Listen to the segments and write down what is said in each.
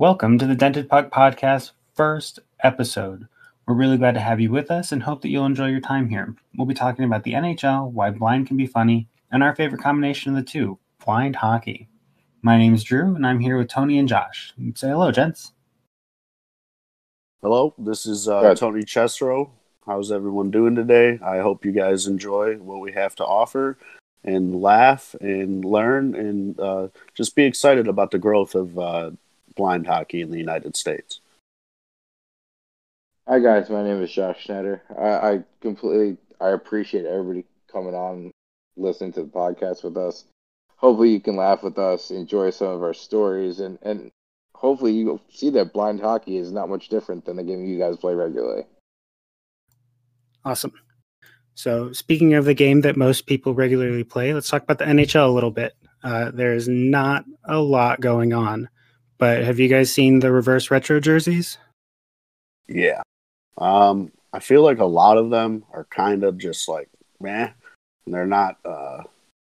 Welcome to the Dented Puck Podcast first episode. We're really glad to have you with us and hope that you'll enjoy your time here. We'll be talking about the NHL, why blind can be funny, and our favorite combination of the two, blind hockey. My name is Drew, and I'm here with Tony and Josh. Say hello, gents. Hello, this is uh, Tony Chesro. How's everyone doing today? I hope you guys enjoy what we have to offer and laugh and learn and uh, just be excited about the growth of uh, blind hockey in the United States. Hi guys, my name is Josh Schneider. I, I completely I appreciate everybody coming on, listening to the podcast with us. Hopefully you can laugh with us, enjoy some of our stories, and and hopefully you see that blind hockey is not much different than the game you guys play regularly. Awesome. So, speaking of the game that most people regularly play, let's talk about the NHL a little bit. Uh, there's not a lot going on, but have you guys seen the reverse retro jerseys? Yeah. Um, I feel like a lot of them are kind of just like meh. And they're not uh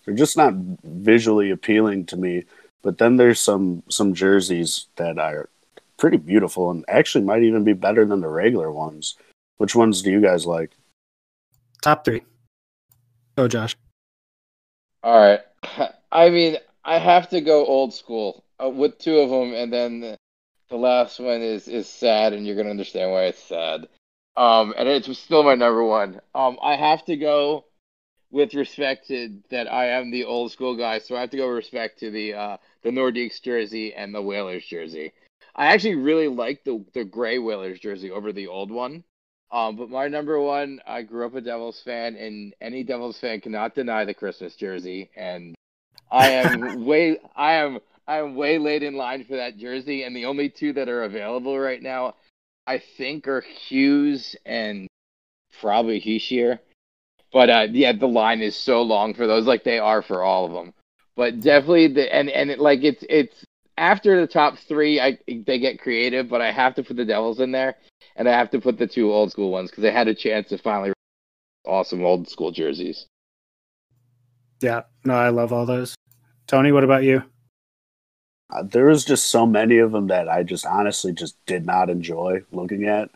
they're just not visually appealing to me. But then there's some some jerseys that are pretty beautiful and actually might even be better than the regular ones. Which ones do you guys like? Top three. Go, Josh. All right, I mean I have to go old school uh, with two of them, and then the, last one is is sad, and you're gonna understand why it's sad. Um, and it's still my number one. Um, I have to go with respect to that I am the old school guy, so I have to go with respect to the uh, the Nordiques jersey and the Whalers jersey. I actually really like the the gray Whalers jersey over the old one. Um, but my number one, I grew up a Devils fan, and any Devils fan cannot deny the Christmas jersey. And I am way, I am, I am way late in line for that jersey. And the only two that are available right now, I think, are Hughes and probably Hischier. But uh, yeah, the line is so long for those, like they are for all of them. But definitely the and and it, like it's it's after the top three, I they get creative, but I have to put the Devils in there, and I have to put the two old school ones because I had a chance to finally awesome old school jerseys. Yeah, no, I love all those. Tony, what about you? Uh, there was just so many of them that I just honestly just did not enjoy looking at.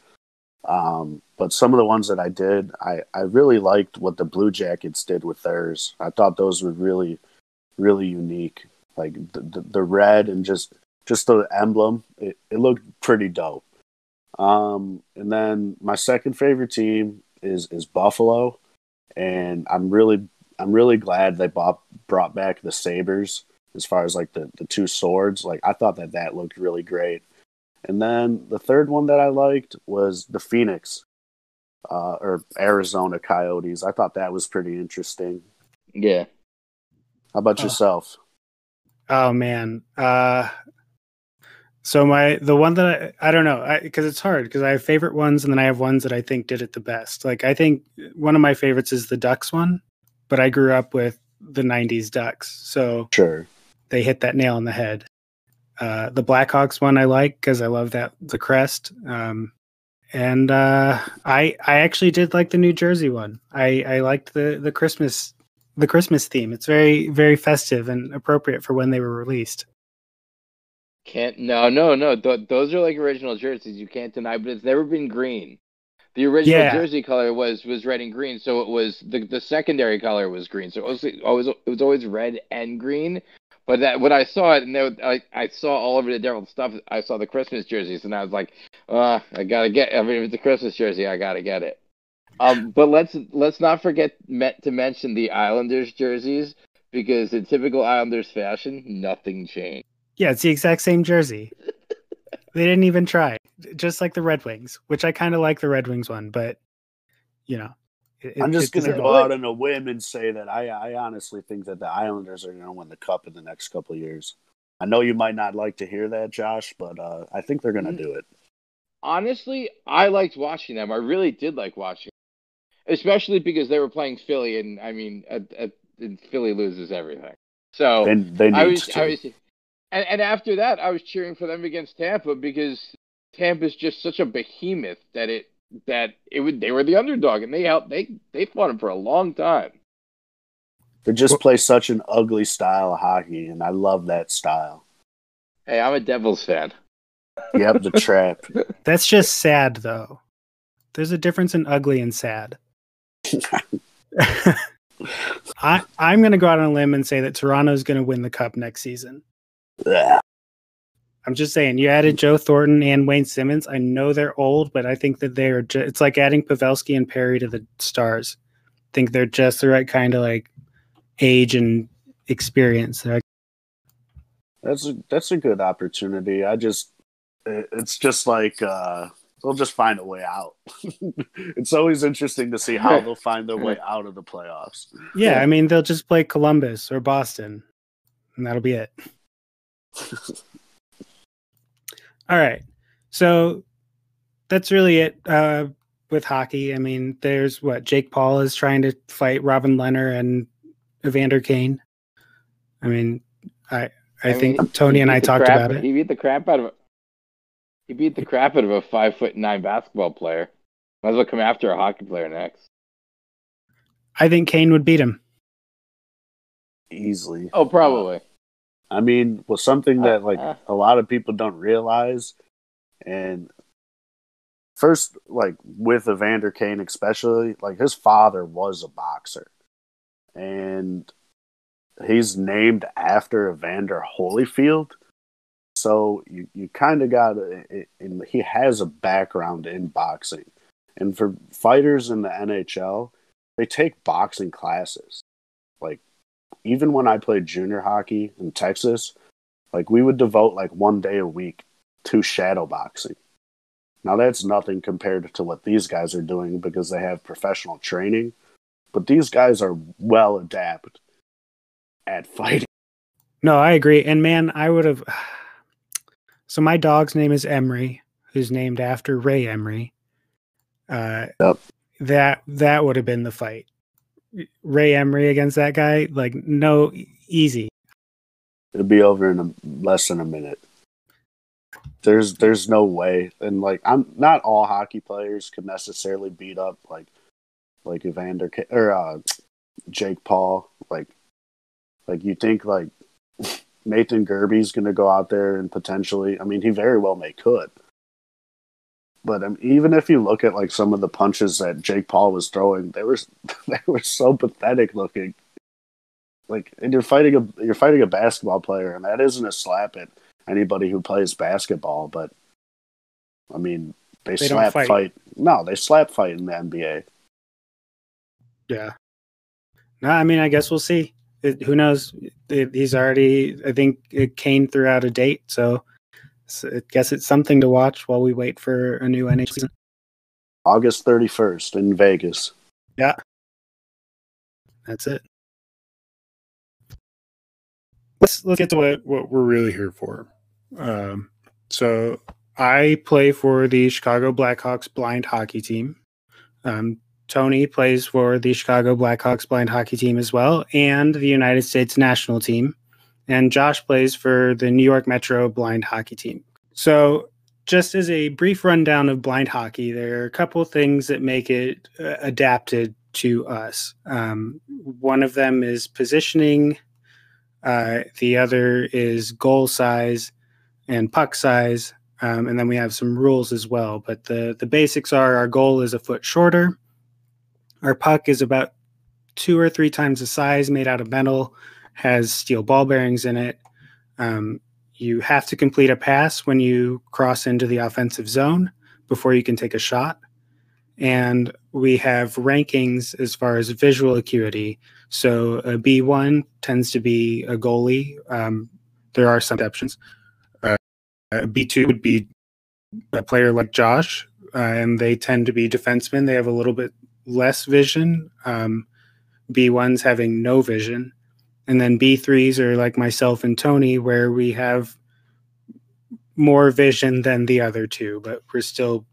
Um, but some of the ones that I did, I, I really liked what the Blue Jackets did with theirs. I thought those were really, really unique. Like the, the, the red and just just the emblem, it, it looked pretty dope. Um, and then my second favorite team is is Buffalo, and I'm really I'm really glad they bought, brought back the sabers as far as like the the two swords. Like I thought that that looked really great. And then the third one that I liked was the Phoenix uh, or Arizona Coyotes. I thought that was pretty interesting. Yeah, How about Oh. yourself? Oh man. Uh so my the one that I, I don't know because it's hard because I have favorite ones and then I have ones that I think did it the best. Like I think one of my favorites is the Ducks one, but I grew up with the '90s Ducks, so Sure. They hit that nail on the head. Uh, the Blackhawks one I like because I love that the crest. Um, and uh, I I actually did like the New Jersey one. I I liked the the Christmas the Christmas theme. It's very very festive and appropriate for when they were released. can't no no no. Th- those are like original jerseys. You can't deny, but it's never been green. The original Yeah. jersey color was was red and green, so it was the the secondary color was green. So it was always it was always red and green. But that when I saw it and would- I I saw all over the different stuff. I saw the Christmas jerseys and I was like, uh, I gotta get. I mean, if it's a Christmas jersey, I gotta get it. Um, but let's let's not forget to mention the Islanders jerseys because in typical Islanders fashion, nothing changed. Yeah, it's the exact same jersey. they didn't even try. Just like the Red Wings, which I kind of like the Red Wings one, but you know, it, I'm just going to go out on a whim and say that I, I honestly think that the Islanders are going to win the cup in the next couple of years. I know you might not like to hear that, Josh, but uh, I think they're going to Mm. do it. honestly, I liked watching them. I really did like watching, them. especially because they were playing Philly, and I mean, uh, uh, and Philly loses everything. So They, they need I was, to. I was, and, and after that, I was cheering for them against Tampa because Tampa's just such a behemoth that it that it would they were the underdog, and they helped they they fought him for a long time. They just play such an ugly style of hockey, and I love that style. Hey, I'm a Devils fan. Yep, the trap. That's just sad, though. There's a difference in ugly and sad. I I'm gonna go out on a limb and say that Toronto's gonna win the cup next season. Ugh. I'm just saying, you added Joe Thornton and Wayne Simmonds. I know they're old, but I think that they're. Ju- it's like adding Pavelski and Perry to the Stars. I think they're just the right kind of like age and experience. Like, That's a that's a good opportunity. I just it- it's just like uh they'll just find a way out. it's always interesting to see how they'll find their way out of the playoffs. yeah, I mean, they'll just play Columbus or Boston, and that'll be it. All right, so that's really it uh, with hockey. I mean, there's what Jake Paul is trying to fight Robin Leonard and Evander Kane. I mean, I I, I think mean, Tony and I talked crap- about it. He beat the crap out of. He beat the crap out of a five foot nine basketball player. Might as well come after a hockey player next. I think Kane would beat him. Easily. Oh, probably. I mean, was something that like Uh, a lot of people don't realize, and first, like with Evander Kane especially, like his father was a boxer, and he's named after Evander Holyfield. So you, you kind of got, and he has a background in boxing, and for fighters in the NHL, they take boxing classes, like even when I played junior hockey in Texas, like we would devote like one day a week to shadow boxing. Now that's nothing compared to what these guys are doing because they have professional training, but these guys are well adapted at fighting. No, I agree. And man, I would have. So my dog's name is Emery, who's named after Ray Emery. Uh, Yep. That that would have been the fight. Ray Emery against that guy, like no easy. It'll be over in a, less than a minute. There's there's no way, and like I'm not all hockey players can necessarily beat up like like Evander or uh, Jake Paul. Like like you think like Nathan Gerbe's going to go out there and potentially. I mean, he very well may could. But um, even if you look at like some of the punches that Jake Paul was throwing, they were they were so pathetic looking. Like, and you're fighting a you're fighting a basketball player, and that isn't a slap at anybody who plays basketball. But I mean, they, They slap fight. fight. No, they slap fight in the NBA. Yeah. No, I mean, I guess we'll see. It, who knows? It, he's already. I think it Kane threw out a date, so, so I guess it's something to watch while we wait for a new NHL season. August 31st in Vegas. Yeah. That's it. Let's let's get to what what we're really here for. Um, so I play for the Chicago Blackhawks blind hockey team. Um, Tony plays for the Chicago Blackhawks blind hockey team as well, and the United States national team. And Josh plays for the New York Metro blind hockey team. So, just as a brief rundown of blind hockey, there are a couple things that make it uh, adapted to us. Um, one of them is positioning, uh, the other is goal size and puck size. Um, and then we have some rules as well. But the, the basics are our goal is a foot shorter. Our puck is about two or three times the size, made out of metal, has steel ball bearings in it. Um, you have to complete a pass when you cross into the offensive zone before you can take a shot. And we have rankings as far as visual acuity. So a B1 tends to be a goalie. Um, there are some exceptions. Uh, B2 would be a player like Josh, uh, and they tend to be defensemen. They have a little bit less vision. Um, B1s having no vision. And then B3s are like myself and Tony, where we have more vision than the other two, but we're still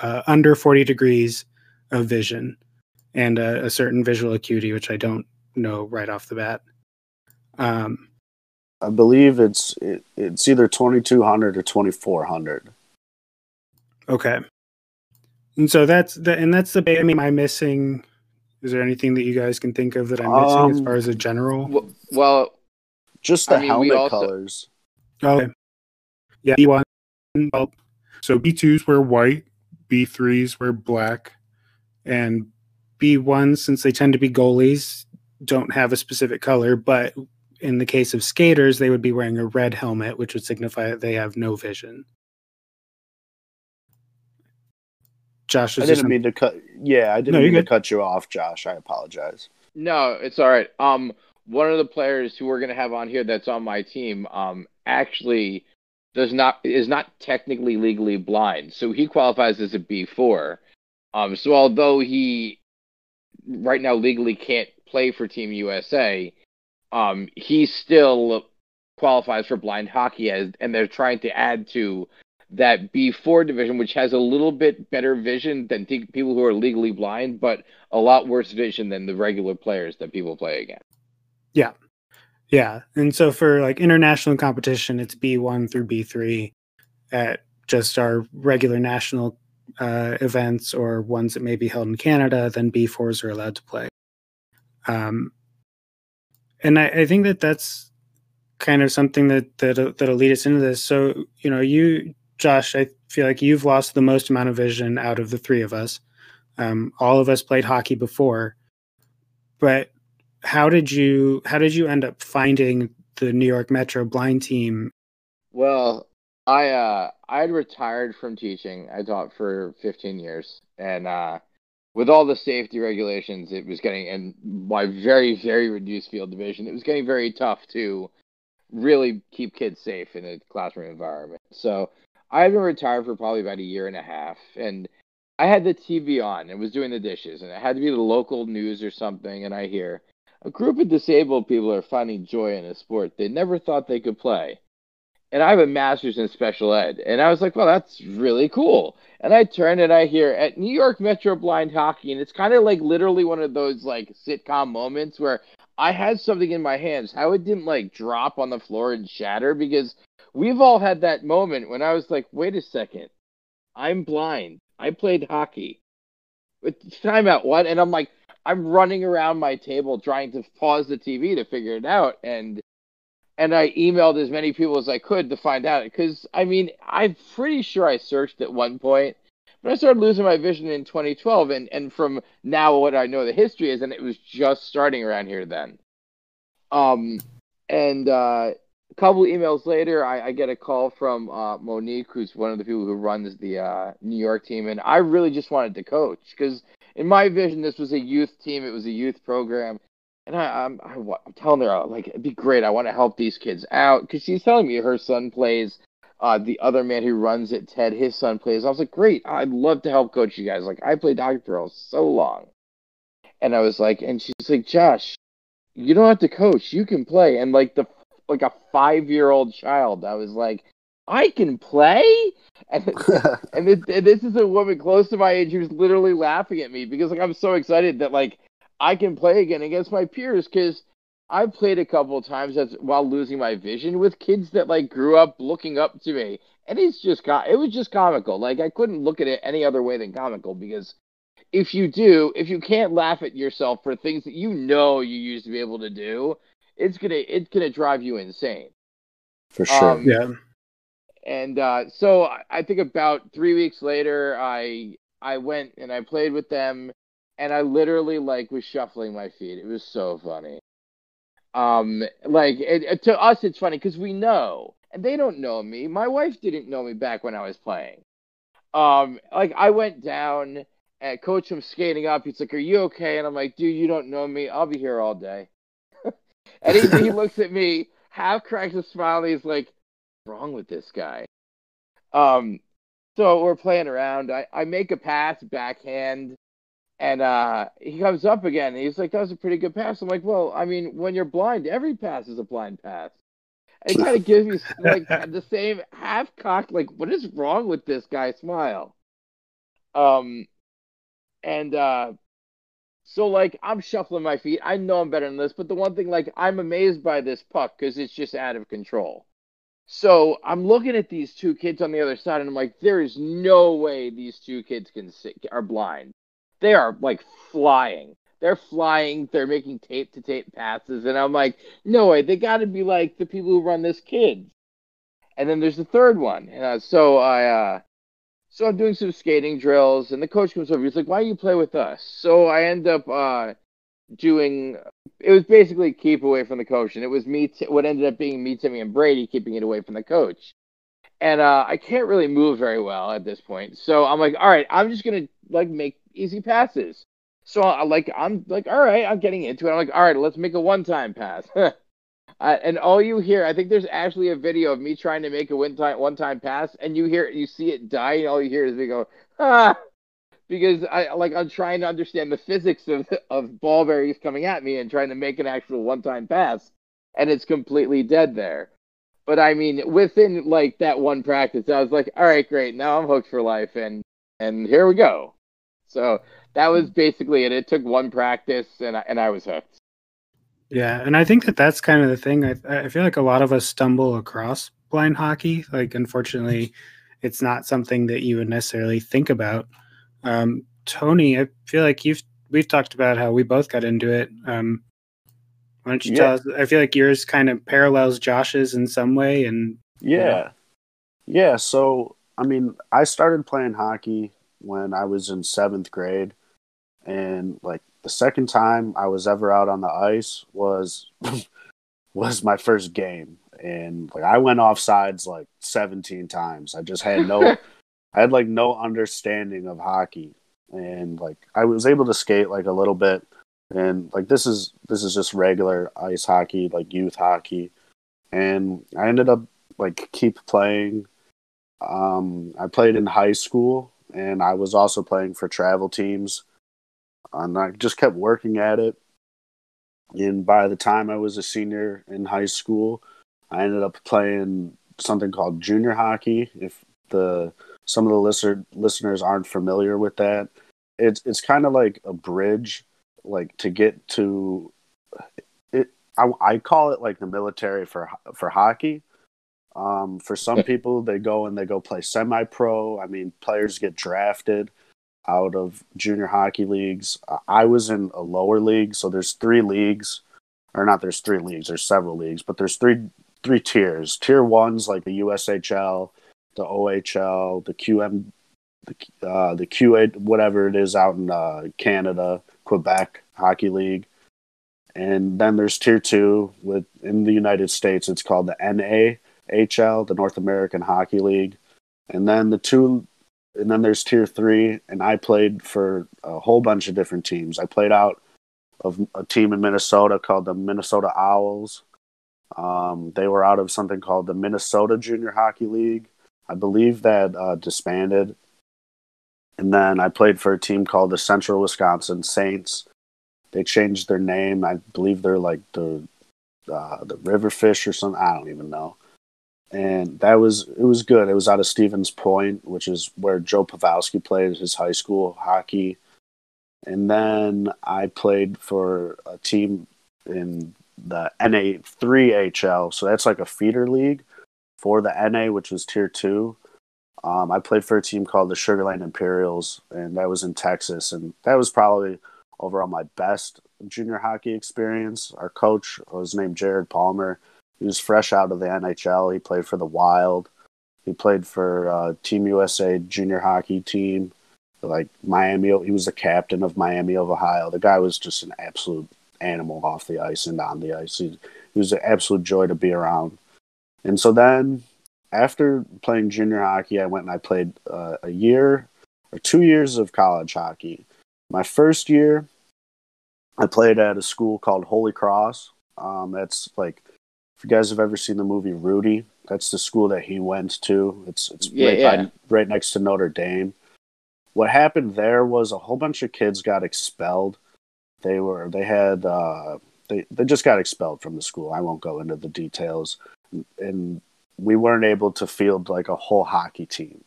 uh, under 40 degrees of vision and a, a certain visual acuity, which I don't know right off the bat. Um, I believe it's it, it's either 2200 or 2400. okay. And so that's the, and that's the, I mean, am I missing, is there anything that you guys can think of that I'm missing as Um, far as a general? W- Well, Just the I mean, helmet also- colors. Okay. Yeah, B1 well, so B2s were white, B3s were black, and B1s, since they tend to be goalies, don't have a specific color, but in the case of skaters, they would be wearing a red helmet, which would signify that they have no vision. Josh, I didn't mean to cut. Yeah, I didn't no, mean good. to cut you off, Josh. I apologize. No, it's all right. Um, one of the players who we're gonna have on here that's on my team, um, actually does not is not technically legally blind, so he qualifies as a B four. Um, so although he right now legally can't play for Team USA, um, he still qualifies for blind hockey as, and they're trying to add to that B4 division, which has a little bit better vision than t- people who are legally blind, but a lot worse vision than the regular players that people play against. Yeah. Yeah. And so for like international competition, it's B1 through B3 at just our regular national uh, events or ones that may be held in Canada, then B4s are allowed to play. Um, and I, I think that that's kind of something that that that'll lead us into this. So you know, you Josh, I feel like you've lost the most amount of vision out of the three of us. Um, all of us played hockey before, but how did you how did you end up finding the New York Metro blind team? Well, I uh I had retired from teaching. I taught for 15 years, and uh, with all the safety regulations, it was getting and my very very reduced field division, it was getting very tough to really keep kids safe in a classroom environment. So I've been retired for probably about a year and a half, and I had the TV on and was doing the dishes, and it had to be the local news or something, and I hear a group of disabled people are finding joy in a sport they never thought they could play. And I have a master's in special ed, and I was like, well, that's really cool. And I turn and I hear at New York Metro Blind Hockey, and it's kind of like literally one of those like sitcom moments where I had something in my hands, how it didn't like drop on the floor and shatter because we've all had that moment when I was like, wait a second, I'm blind. I played hockey. Time out, what? And I'm like, I'm running around my table trying to pause the TV to figure it out, and and I emailed as many people as I could to find out. Because I mean, I'm pretty sure I searched at one point, but I started losing my vision in 2012, and and from now what I know the history is, and it was just starting around here then. Um, and uh, couple emails later, I, I, get a call from uh, Monique, who's one of the people who runs the uh, New York team, and I really just wanted to coach because, in my vision, this was a youth team. It was a youth program, and I, I'm I, am telling her like it'd be great. I want to help these kids out because she's telling me her son plays. Uh, the other man who runs it, Ted, his son plays. I was like, great. I'd love to help coach you guys. Like, I played Dr. So long. And I was like, and she's like, Josh, you don't have to coach. You can play. And like the like a five year old child. I was like, I can play, and and, it, and, this is a woman close to my age who's literally laughing at me because like I'm so excited that like I can play again against my peers because I've played a couple of times as, while losing my vision with kids that like grew up looking up to me, and it's just got it was just comical. Like I couldn't look at it any other way than comical because if you do, if you can't laugh at yourself for things that you know you used to be able to do, it's gonna it's gonna drive you insane. For sure. Um, yeah. And uh, so I think about three weeks later, I I went and I played with them, and I literally like was shuffling my feet. It was so funny. Um, like it, to us, it's funny because we know, and they don't know me. My wife didn't know me back when I was playing. Um, like I went down and coach him skating up. He's like, "Are you okay?" And I'm like, "Dude, you don't know me. I'll be here all day." And he, he looks at me, half cracks a smile, and he's like, wrong with this guy? Um, so we're playing around. I, I make a pass backhand, and uh, he comes up again. And he's like, that was a pretty good pass. I'm like, well, I mean, when you're blind, every pass is a blind pass. And he kind of gives me like the same half cocked, like, what is wrong with this guy smile? Um, and uh, so like I'm shuffling my feet. I know I'm better than this, but the one thing like I'm amazed by this puck because it's just out of control. So I'm looking at these two kids on the other side, and I'm like, there is no way these two kids can see, are blind. They are like flying. They're flying. They're making tape to tape passes, and I'm like, no way. They got to be like the people who run this kids. And then there's the third one. Uh, so I, uh, so I'm doing some skating drills, and the coach comes over. He's like, "Why do you play with us?" So I end up uh, doing. It was basically keep away from the coach, and it was me. T- what ended up being me, Timmy, and Brady keeping it away from the coach. And uh, I can't really move very well at this point, so I'm like, "All right, I'm just gonna like make easy passes." So I like I'm like, "All right, I'm getting into it." I'm like, "All right, let's make a one-time pass." Uh, and all you hear, I think there's actually a video of me trying to make a one time one time pass, and you hear you see it die, and all you hear is me go ah, because I like I'm trying to understand the physics of of ball bearings coming at me and trying to make an actual one time pass, and it's completely dead there. But I mean, within like that one practice, I was like, all right, great, now I'm hooked for life, and and here we go. So that was basically it. It took one practice, and I, and I was hooked. Yeah, and I think that that's kind of the thing. I I feel like a lot of us stumble across blind hockey. Like, unfortunately, it's not something that you would necessarily think about. Um, Tony, I feel like you've we've talked about how we both got into it. Um, why don't you yeah. tell us? I feel like yours kind of parallels Josh's in some way, and yeah, yeah. So I mean, I started playing hockey when I was in seventh grade, and like the second time I was ever out on the ice was was my first game, and like I went off sides like 17 times. I just had no, I had like no understanding of hockey, and like I was able to skate like a little bit, and like this is this is just regular ice hockey, like youth hockey, and I ended up like keep playing. Um, I played in high school, and I was also playing for travel teams and I just kept working at it. And by the time I was a senior in high school, I ended up playing something called junior hockey. If the some of the listener, listeners aren't familiar with that, it's it's kind of like a bridge, like to get to it. I, I call it like the military for for hockey. Um, for some people, they go and they go play semi pro. I mean, players get drafted out of junior hockey leagues. I was in a lower league, so there's three leagues, or not. There's three leagues. There's several leagues, but there's three three tiers. Tier one's like the USHL, the OHL, the QM, the uh, the QA, whatever it is out in uh, Canada, Quebec Hockey League, and then there's tier two with in the United States. It's called the NAHL, the North American Hockey League, and then the two and then there's tier three, and I played for a whole bunch of different teams. I played out of a team in Minnesota called the Minnesota Owls. Um, they were out of something called the Minnesota Junior Hockey League. I believe that uh, disbanded. And then I played for a team called the Central Wisconsin Saints. They changed their name. I believe they're like the uh, the Riverfish or something. I don't even know and that was it was good. It was out of Stevens Point, which is where Joe Pavelski played his high school hockey. And then I played for a team in the NA3HL, so that's like a feeder league for the NA, which was tier two. Um, I played for a team called the Sugarland Imperials, and that was in Texas, and that was probably overall my best junior hockey experience. Our coach was named Jarod Palmer he was fresh out of the NHL. He played for the Wild. He played for uh, Team USA junior hockey team, like Miami. He was the captain of Miami of Ohio. The guy was just an absolute animal off the ice and on the ice. He, he was an absolute joy to be around. And so then, after playing junior hockey, I went and I played uh, a year or two years of college hockey. My first year, I played at a school called Holy Cross. Um, that's like if you guys have ever seen the movie Rudy, that's the school that he went to. It's it's yeah, right, yeah. By, right next to Notre Dame. What happened there was a whole bunch of kids got expelled. They were they had uh, they they just got expelled from the school. I won't go into the details, and we weren't able to field like a whole hockey team.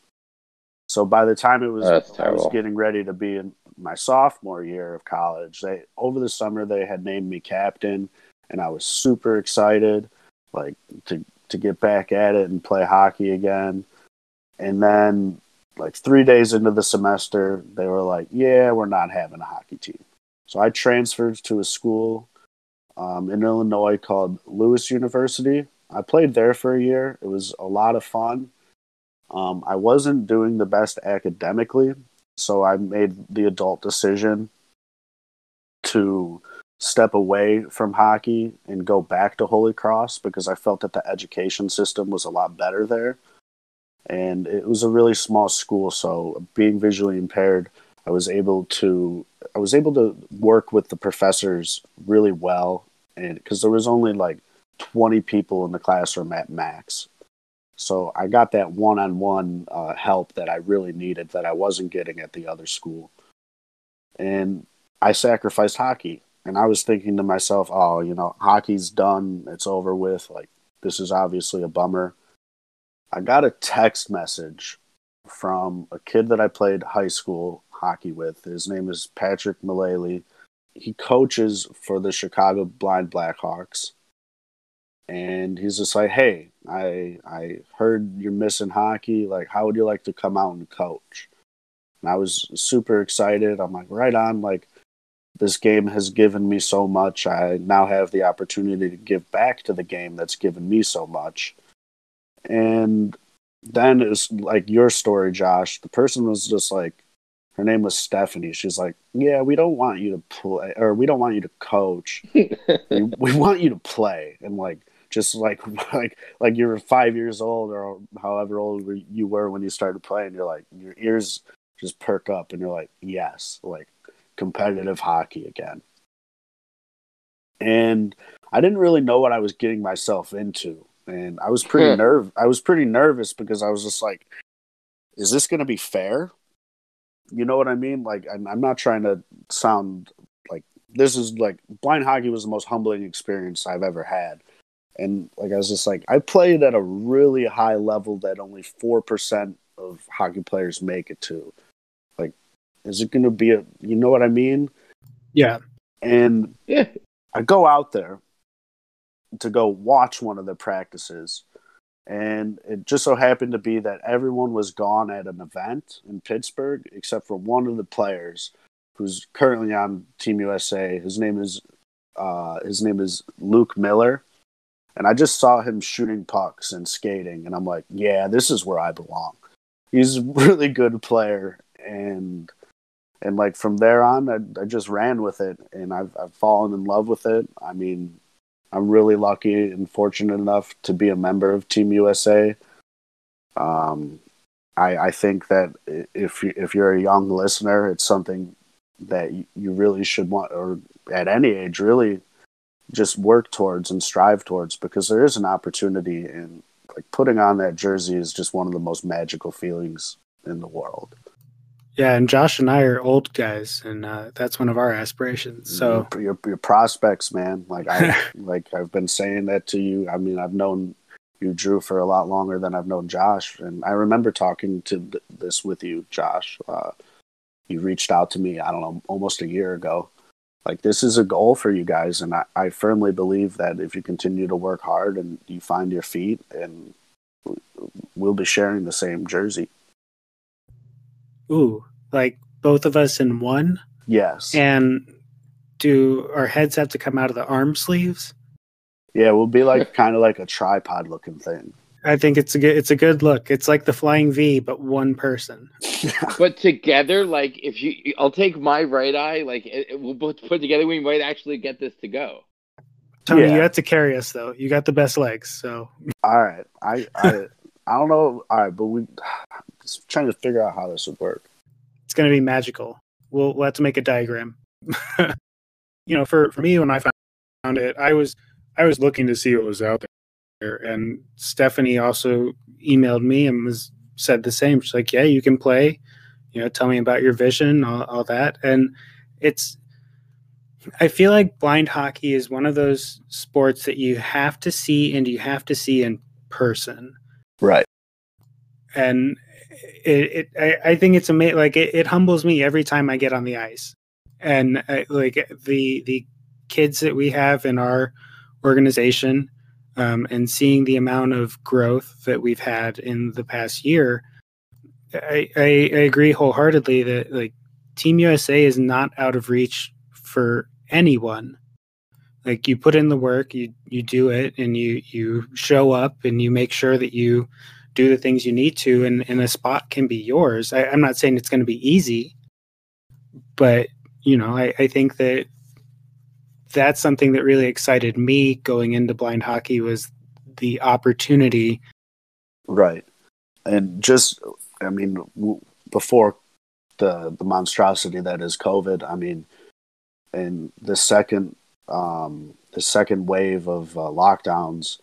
So by the time it was I was getting ready to be in my sophomore year of college, they over the summer they had named me captain, and I was super excited like to to get back at it and play hockey again. And then like 3 days into the semester, they were like, "Yeah, we're not having a hockey team." So I transferred to a school um, in Illinois called Lewis University. I played there for a year. It was a lot of fun. Um, I wasn't doing the best academically, so I made the adult decision to step away from hockey and go back to Holy Cross because I felt that the education system was a lot better there. And it was a really small school, so being visually impaired, I was able to I was able to work with the professors really well and because there was only like 20 people in the classroom at max. So I got that one-on-one uh, help that I really needed that I wasn't getting at the other school. And I sacrificed hockey and I was thinking to myself, oh, you know, hockey's done, it's over with. Like, this is obviously a bummer. I got a text message from a kid that I played high school hockey with. His name is Patrick Mullally. He coaches for the Chicago Blind Blackhawks. And he's just like, hey, I I heard you're missing hockey. Like, how would you like to come out and coach? And I was super excited. I'm like, right on. Like, this game has given me so much. I now have the opportunity to give back to the game that's given me so much. And then it's like your story, Josh. The person was just like, her name was Stephanie. She's like, "Yeah, we don't want you to play, or we don't want you to coach. we, we want you to play." And like, just like like like you're five years old or however old you were when you started playing, you're like your ears just perk up, and you're like, "Yes, like competitive hockey again. And I didn't really know what I was getting myself into. And I was pretty nerve I was pretty nervous because I was just like, is this gonna be fair? You know what I mean? Like I'm, I'm not trying to sound like this is like blind hockey was the most humbling experience I've ever had. And like I was just like I played at a really high level that only four percent of hockey players make it to. Is it going to be a, you know what I mean? Yeah. And yeah. I go out there to go watch one of the practices. And it just so happened to be that everyone was gone at an event in Pittsburgh except for one of the players who's currently on Team USA. His name is uh, his name is Luke Miller. And I just saw him shooting pucks and skating, and I'm like, yeah, this is where I belong. He's a really good player, and and like from there on, I, I just ran with it, and I've I've fallen in love with it. I mean, I'm really lucky and fortunate enough to be a member of Team USA. Um, I, I think that if you, if you're a young listener, it's something that you really should want, or at any age, really just work towards and strive towards, because there is an opportunity, and like putting on that jersey is just one of the most magical feelings in the world. Yeah, and Josh and I are old guys, and uh, that's one of our aspirations. So your, your, prospects, man. Like I like I've been saying that to you. I mean, I've known you, Drew, for a lot longer than I've known Josh, and I remember talking to th- this with you, Josh. Uh, you reached out to me. I don't know, almost a year ago. Like this is a goal for you guys, and I, I firmly believe that if you continue to work hard and you find your feet, and we'll be sharing the same jersey. Ooh, like both of us in one? Yes. And do our heads have to come out of the arm sleeves? Yeah, we'll be like kind of like a tripod looking thing. I think it's a good it's a good look. It's like the flying V, but one person. but together, like if you, I'll take my right eye. Like it, it, we'll put, put together, we might actually get this to go. Tony, yeah. you have to carry us though. You got the best legs, so. All right, I I I don't know. All right, but we just trying to figure out how this would work. It's going to be magical. We'll, we'll have to make a diagram. you know, for, for me, when I found it, I was I was looking to see what was out there, and Stephanie also emailed me and was said the same. She's like, "Yeah, you can play. You know, tell me about your vision, all, all that." And it's I feel like blind hockey is one of those sports that you have to see and you have to see in person. Right. And it, it I, I, think it's amazing. Like it, it, humbles me every time I get on the ice, and uh, like the the kids that we have in our organization, um, and seeing the amount of growth that we've had in the past year, I, I, I agree wholeheartedly that like Team USA is not out of reach for anyone Like you put in the work, you you do it, and you you show up, and you make sure that you do the things you need to, and, and a spot can be yours. I, I'm not saying it's going to be easy, but you know, I, I think that that's something that really excited me going into blind hockey was the opportunity. Right, and just I mean, w- before the the monstrosity that is COVID, I mean, in the second um, the second wave of uh, lockdowns,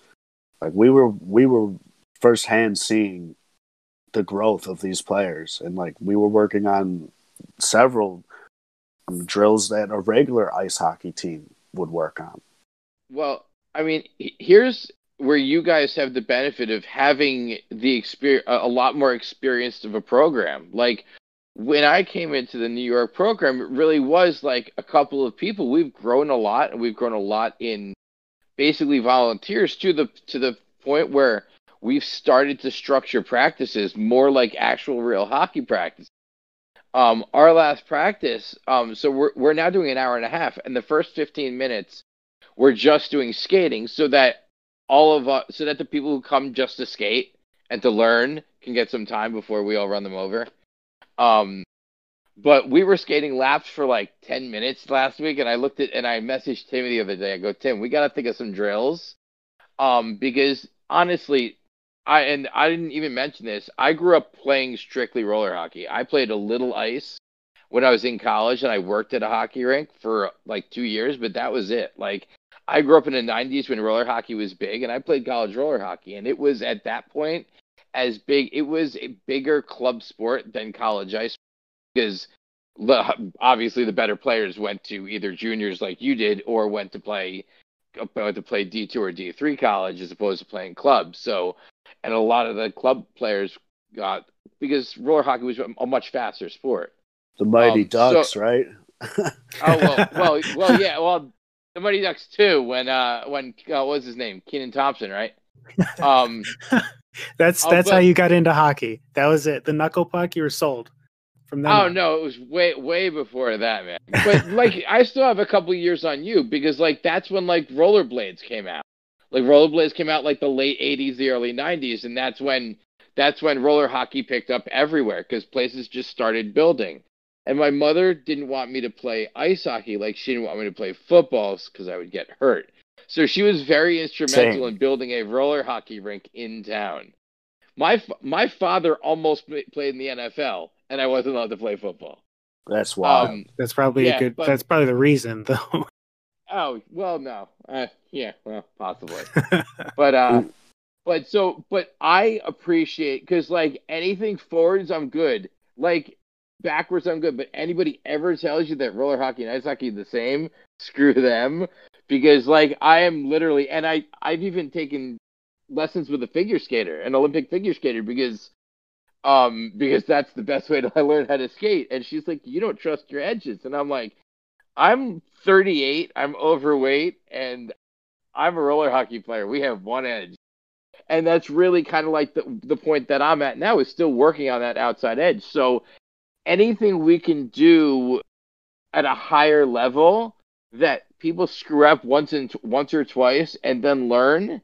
like we were we were firsthand seeing the growth of these players, and like we were working on several um, drills that a regular ice hockey team would work on. Well, I mean, here's where you guys have the benefit of having the experience, a lot more experienced of a program. Like when I came into the New York program, it really was like a couple of people. We've grown a lot, and we've grown a lot in basically volunteers to the to the point where we've started to structure practices more like actual real hockey practice. Um, our last practice, um, so we're we're now doing an hour and a half, and the first fifteen minutes we're just doing skating, so that all of us, so that the people who come just to skate and to learn can get some time before we all run them over. Um, but we were skating laps for like 10 minutes last week, and I looked at and I messaged Timmy the other day. I go, Tim, we got to think of some drills. Um, because honestly, I and I didn't even mention this. I grew up playing strictly roller hockey. I played a little ice when I was in college, and I worked at a hockey rink for like two years, but that was it. Like I grew up in the 90s when roller hockey was big, and I played college roller hockey, and it was at that point as big. It was a bigger club sport than college ice because obviously the better players went to either juniors like you did or went to play went to play D2 or D3 college as opposed to playing clubs. So, and a lot of the club players got because roller hockey was a much faster sport. The Mighty um, Ducks, so, right? oh well, well, well, yeah, well, the Mighty Ducks too. When uh, when uh, what was his name? Kenan Thompson, right? Um, that's oh, that's but, how you got into hockey. That was it. The knuckle puck, you were sold. From then oh on. no, it was way way before that, man. But like, I still have a couple years on you because like that's when like rollerblades came out. Like rollerblades came out like the late '80s, the early '90s, and that's when that's when roller hockey picked up everywhere because places just started building. And my mother didn't want me to play ice hockey like she didn't want me to play footballs because I would get hurt. So she was very instrumental Same. in building a roller hockey rink in town. My my father almost played in the NFL, and I wasn't allowed to play football. That's why. Um, that's probably yeah, a good. But, that's probably the reason, though. Oh well, no. Uh, yeah, well, possibly. but uh, but so, but I appreciate because like anything forwards, I'm good. Like backwards, I'm good. But anybody ever tells you that roller hockey and ice hockey are the same, screw them because like I am literally, and I I've even taken lessons with a figure skater, an Olympic figure skater, because um because that's the best way to learn how to skate. And she's like, you don't trust your edges, and I'm like, I'm 38, I'm overweight, and I'm a roller hockey player. We have one edge. And that's really kind of like the the point that I'm at now is still working on that outside edge. So anything we can do at a higher level that people screw up once and once or twice and then learn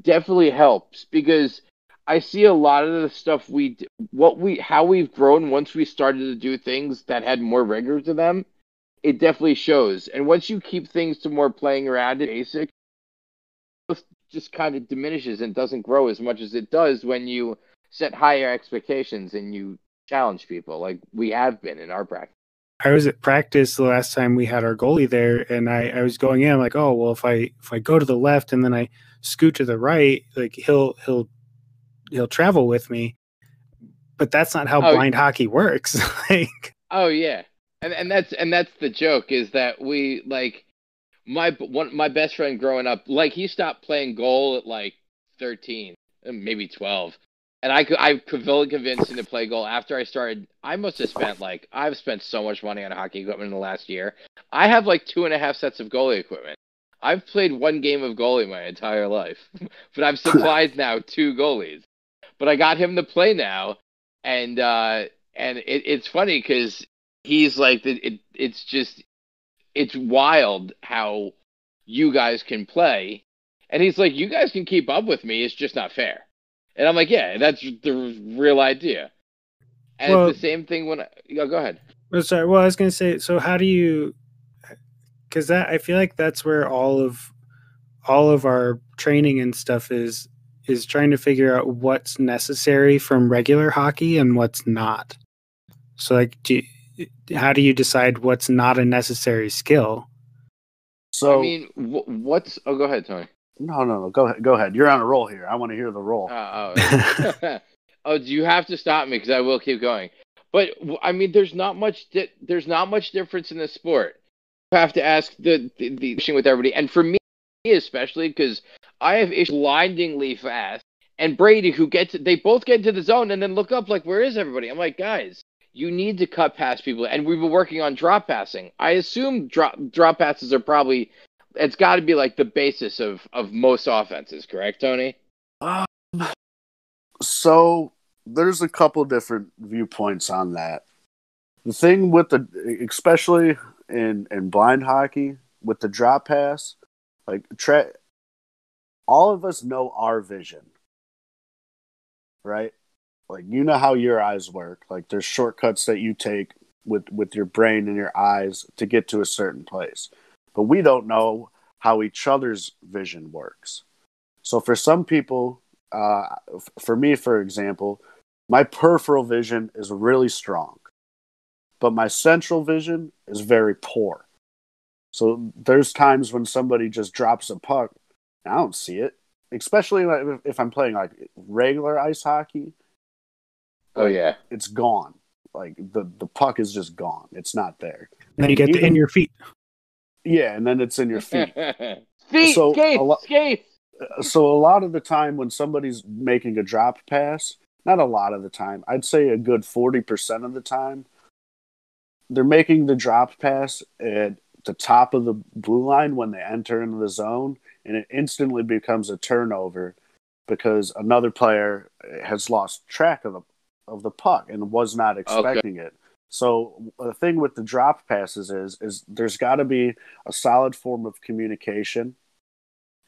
definitely helps because I see a lot of the stuff we what we how we've grown once we started to do things that had more rigor to them. It definitely shows. And once you keep things to more playing around and basic, just kind of diminishes and doesn't grow as much as it does when you set higher expectations and you challenge people like we have been in our practice. I was at practice the last time we had our goalie there, and I, I was going in I'm like, oh well, if I if I go to the left and then I scoot to the right, like he'll he'll he'll travel with me. But that's not how oh, blind hockey works. like, oh yeah, and and that's and that's the joke is that we like my one my best friend growing up, like he stopped playing goal at like thirteen, maybe twelve, and I could I could really convince him to play goal after I started. I must have spent like I've spent so much money on hockey equipment in the last year. I have like two and a half sets of goalie equipment. I've played one game of goalie my entire life, but I've supplied now two goalies. But I got him to play now, and uh, and it, it's funny because he's like it, it's just it's wild how you guys can play. And he's like, you guys can keep up with me. It's just not fair. And I'm like, yeah, that's the real idea. And well, it's the same thing when I, oh, go ahead. Oh, sorry. Well, I was going to say, so how do you, because that I feel like that's where all of all of our training and stuff is is trying to figure out what's necessary from regular hockey and what's not. So, like, do you, how do you decide what's not a necessary skill? So, I mean, what's? Oh, go ahead, Tony. No, no, no. Go ahead. Go ahead. You're on a roll here. I want to hear the roll. Uh, oh, oh, you have to stop me because I will keep going. But I mean, there's not much. Di- there's not much difference in the sport. You have to ask the the, the with everybody, and for me especially because I have issues blindingly fast, and Brady who gets they both get into the zone and then look up like, where is everybody? I'm like, guys, you need to cut past people, and we've been working on drop passing. I assume drop drop passes are probably it's got to be like the basis of of most offenses, correct, Tony? Um, so there's a couple different viewpoints on that. The thing with the, especially in in blind hockey, with the drop pass, like tra- all of us know our vision, right? Like you know how your eyes work. Like there's shortcuts that you take with with your brain and your eyes to get to a certain place, but we don't know how each other's vision works. So for some people, uh, for me, for example, my peripheral vision is really strong, but my central vision is very poor. So there's times when somebody just drops a puck, I don't see it, especially if I'm playing like regular ice hockey. Oh yeah, it's gone. Like the the puck is just gone. It's not there. And then you get Even, in your feet. Yeah, and then it's in your feet. feet, so skate, lo- skate. Uh, so a lot of the time when somebody's making a drop pass, not a lot of the time, I'd say a good 40% of the time, they're making the drop pass at the top of the blue line when they enter into the zone, and it instantly becomes a turnover because another player has lost track of the of the puck and was not expecting okay. it. So the thing with the drop passes is is there's got to be a solid form of communication,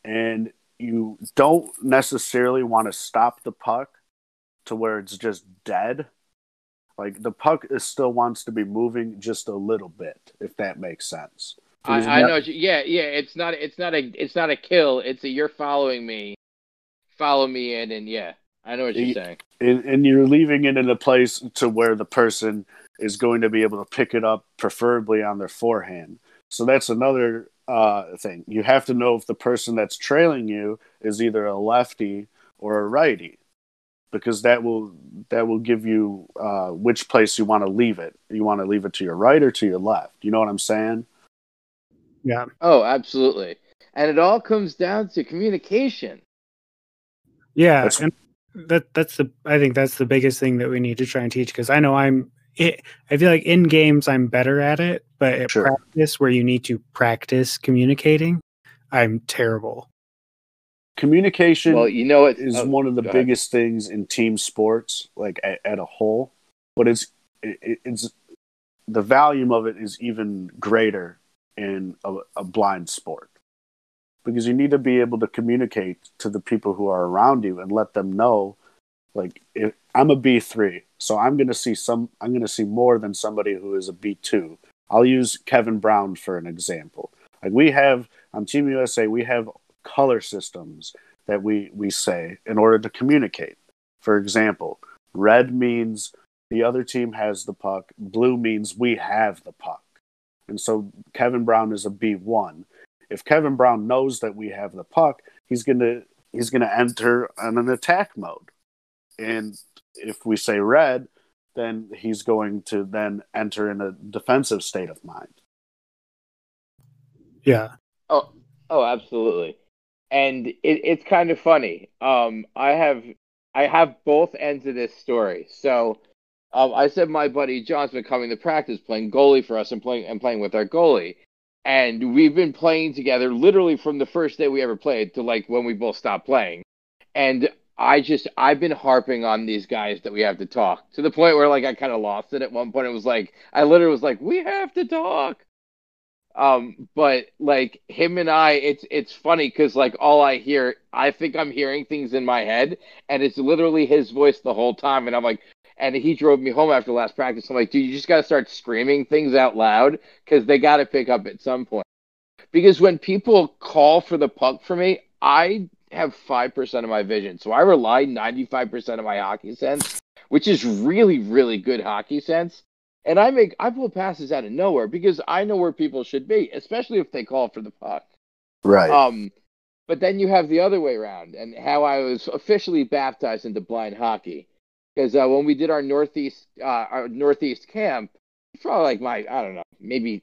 and you don't necessarily want to stop the puck to where it's just dead. Like the puck is still wants to be moving just a little bit, if that makes sense. I, I know. Yeah, yeah. It's not. It's not a. It's not a kill. It's a you're following me, follow me in, and yeah, I know what you're saying. And, and you're leaving it in a place to where the person is going to be able to pick it up, preferably on their forehand. So that's another uh, thing. You have to know if the person that's trailing you is either a lefty or a righty because that will that will give you uh, which place you want to leave it. You want to leave it to your right or to your left. You know what I'm saying? Yeah. Oh, absolutely. And it all comes down to communication. Yeah, that's, and that that's the I think that's the biggest thing that we need to try and teach because I know I'm it, I feel like in games I'm better at it, but at sure. practice where you need to practice communicating, I'm terrible communication well you know it is oh, one of the biggest ahead. things in team sports like at, at a whole but it's it, it's the volume of it is even greater in a, a, blind sport because you need to be able to communicate to the people who are around you and let them know like if i'm a b3 so i'm going to see some i'm going to see more than somebody who is a b2 i'll use kevin brown for an example like we have on team usa we have color systems that we, we say in order to communicate. For example, red means the other team has the puck, blue means we have the puck. And so Kevin Brown is a B1. If Kevin Brown knows that we have the puck, he's going to he's going to enter on an attack mode. And if we say red, then he's going to then enter in a defensive state of mind. Yeah. Oh, oh, absolutely and it, it's kind of funny. Um, I have I have both ends of this story. So um, I said my buddy John's been coming to practice playing goalie for us and playing and playing with our goalie. And we've been playing together literally from the first day we ever played to like when we both stopped playing. And I just I've been harping on these guys that we have to talk to the point where like I kind of lost it at one point. It was like I literally was like, we have to talk. Um, but like him and I, it's it's funny because like all I hear, I think I'm hearing things in my head, and it's literally his voice the whole time, and I'm like, and he drove me home after last practice. I'm like, dude, you just got to start screaming things out loud because they got to pick up at some point. Because when people call for the puck for me, I have 5% of my vision. So I rely 95% of my hockey sense, which is really, really good hockey sense. And I make I pull passes out of nowhere because I know where people should be, especially if they call for the puck. Right. Um, but then you have the other way around, and how I was officially baptized into blind hockey because uh, when we did our northeast uh, our northeast camp, probably like my I don't know maybe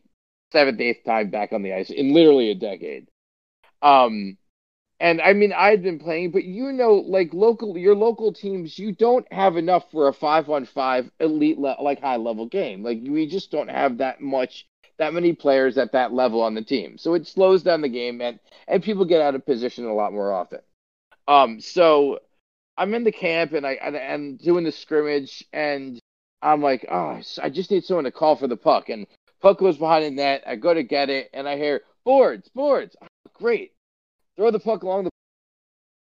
seventh eighth time back on the ice in literally a decade. Um, and I mean I had been playing, but you know, like local your local teams, you don't have enough for a five on five elite le- like high level game. Like we just don't have that much that many players at that level on the team. So it slows down the game and and people get out of position a lot more often. Um, so I'm in the camp and I and, and doing the scrimmage and I'm like, oh, I just need someone to call for the puck. And puck goes behind the net. I go to get it and I hear boards, boards. Oh, great. Throw the puck along the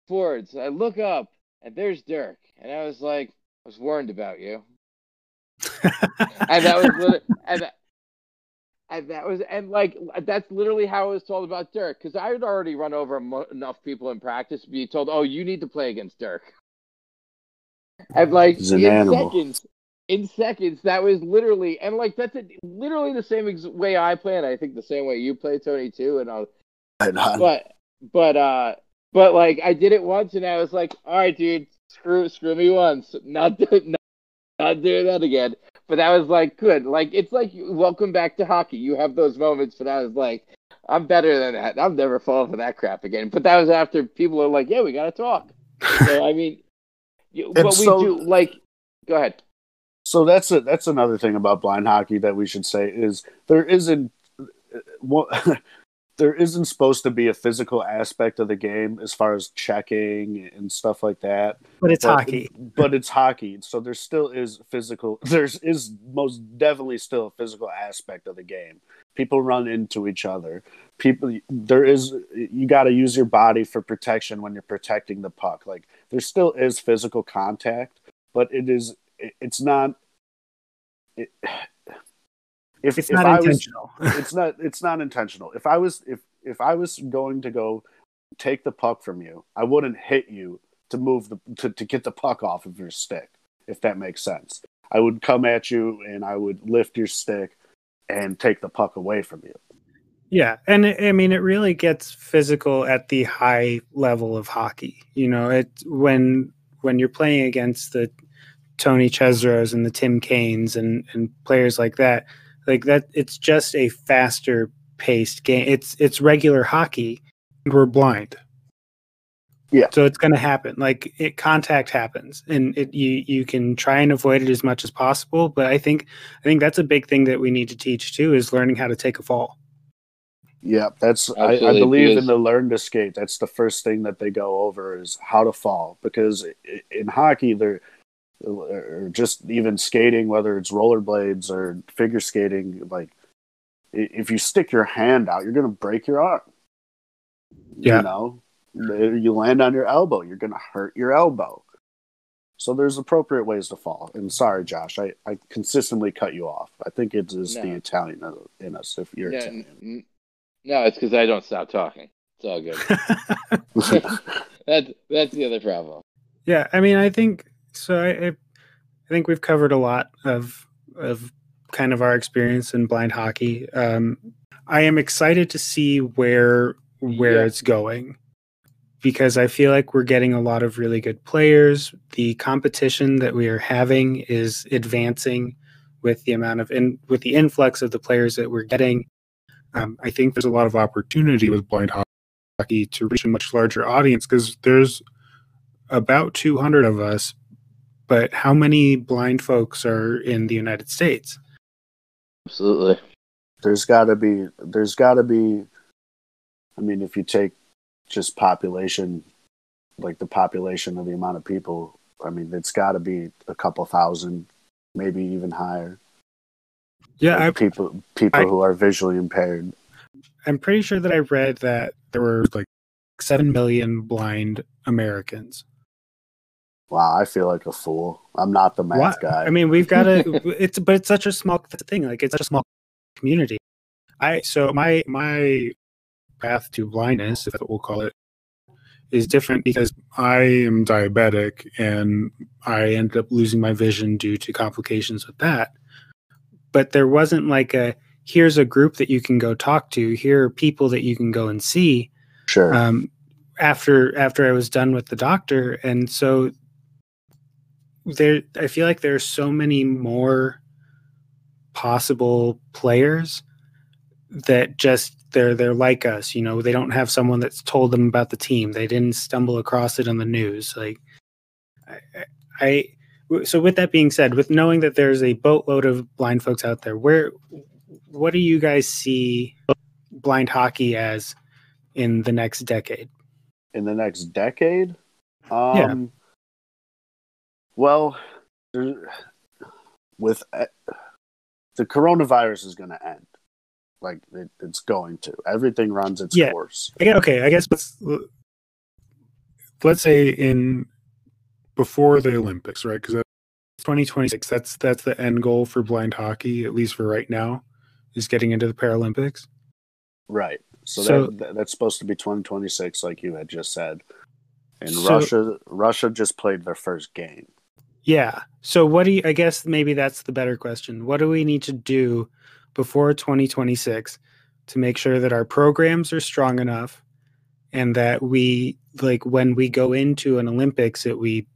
boards. I look up and there's Dirk. And I was like, I was warned about you. and that was and and that was and like that's literally how I was told about Dirk because I had already run over mo- enough people in practice to be told, "Oh, you need to play against Dirk." And like an in animal. seconds, in seconds, that was literally and like that's it literally the same ex- way I play, and I think the same way you play, Tony, too. And I was, Right on. but but uh, but like I did it once, and I was like, "All right, dude, screw screw me once, not do, not, not doing that again." But that was like good. Like it's like welcome back to hockey. You have those moments, but I was like, I'm better than that. I'm never falling for that crap again. But that was after people are like, yeah, we got to talk. So I mean, what we do, like, go ahead. So that's a, that's another thing about blind hockey that we should say is there isn't uh, well, there isn't supposed to be a physical aspect of the game as far as checking and stuff like that. but it's But- hockey. But it's hockey, so there still is physical. There's is most definitely still a physical aspect of the game. People run into each other. People, there is you got to use your body for protection when you're protecting the puck. Like there still is physical contact, but it is it, it's not. It, if It's if not I was- intentional. it's not it's not intentional. If I was if if I was going to go take the puck from you, I wouldn't hit you to move the to, to get the puck off of your stick, if that makes sense. I would come at you and I would lift your stick and take the puck away from you. Yeah, and it, I mean, it really gets physical at the high level of hockey. You know, it when when you're playing against the Tony Chesros and the Tim Kanes and and players like that, like that, it's just a faster paced game. It's it's regular hockey. and We're blind. Yeah. So it's going to happen. Like it, contact happens, and it you you can try and avoid it as much as possible. But I think I think that's a big thing that we need to teach too is learning how to take a fall. Yeah, that's I, I believe in the learn to skate. That's the first thing that they go over is how to fall because in hockey they're or just even skating, whether it's rollerblades or figure skating, like if you stick your hand out, you're gonna break your arm. Yeah. You know, you land on your elbow, you're gonna hurt your elbow. So there's appropriate ways to fall. And sorry, Josh, I, I consistently cut you off. I think it is the Italian in us. If you're No, Italian. n- no, it's because I don't stop talking. It's all good. that that's the other problem. Yeah, I mean, I think so. I, I think we've covered a lot of of kind of our experience in blind hockey. Um, I am excited to see where where Yeah. it's going because I feel like we're getting a lot of really good players. The competition that we are having is advancing with the amount of in with the influx of the players that we're getting. Um, I think there's a lot of opportunity with blind hockey to reach a much larger audience because there's about 200 of us, but how many blind folks are in the United States? Absolutely. there's got to be there's got to be i mean if you take just population like the population of the amount of people i mean it's got to be a couple thousand maybe even higher Yeah, I, Like people people I- who are visually impaired I'm pretty sure that I read that there were like seven million blind Americans. Wow, I feel like a fool. I'm not the math Why- guy. I mean, we've got to. It's but it's such a small thing. Like it's such a small community. I so my my path to blindness, if that's what we'll call it, is different because I am diabetic and I ended up losing my vision due to complications with that. But there wasn't like a here's a group that you can go talk to. Here are people that you can go and see sure. um, after after I was done with the doctor, and so there, I feel like there's so many more possible players that just they're they're like us. You know, they don't have someone that's told them about the team. They didn't stumble across it on the news. Like, I, I so with that being said, with knowing that there's a boatload of blind folks out there, where what do you guys see blind hockey as in the next decade? in the next decade. Um, Yeah. Well, with uh, the coronavirus is going to end. Like it, it's going to. Everything runs its Yeah. course. Guess, okay, I guess let's let's say in before the Olympics, right? Because 2026, that's that's the end goal for blind hockey, at least for right now, is getting into the Paralympics. Right. So, So- that, that that's supposed to be 2026, like you had just said. And So- Russia, Russia just played their first game. Yeah. So what do you? I guess maybe that's the better question. What do we need to do before 2026 to make sure that our programs are strong enough, and that we like when we go into an Olympics that we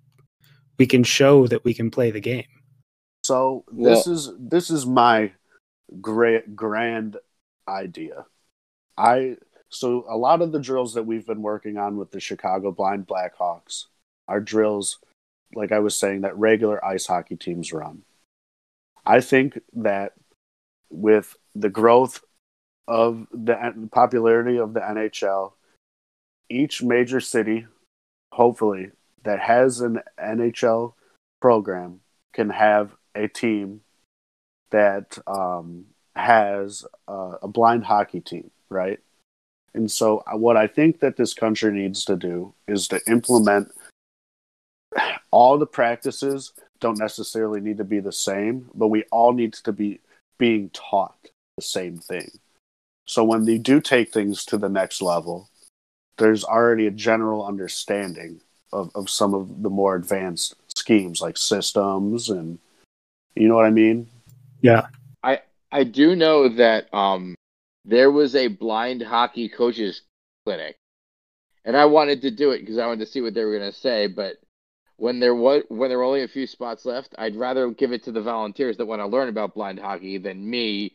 we can show that we can play the game. So Well- this is this is my great grand idea. I so a lot of the drills that we've been working on with the Chicago Blind Blackhawks are drills, like I was saying, that regular ice hockey teams run. I think that with the growth of the popularity of the NHL, each major city, hopefully, that has an NHL program can have a team that um, has uh, a blind hockey team, right? And so, uh, what I think that this country needs to do is to implement all the practices. Don't necessarily need to be the same, but we all need to be being taught the same thing. So when they do take things to the next level, there's already a general understanding of, of some of the more advanced schemes like systems and you know what I mean? Yeah. I I do know that um, there was a blind hockey coaches clinic, and I wanted to do it because I wanted to see what they were going to say. But when there was when there were only a few spots left, I'd rather give it to the volunteers that want to learn about blind hockey than me,